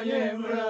Ibrahim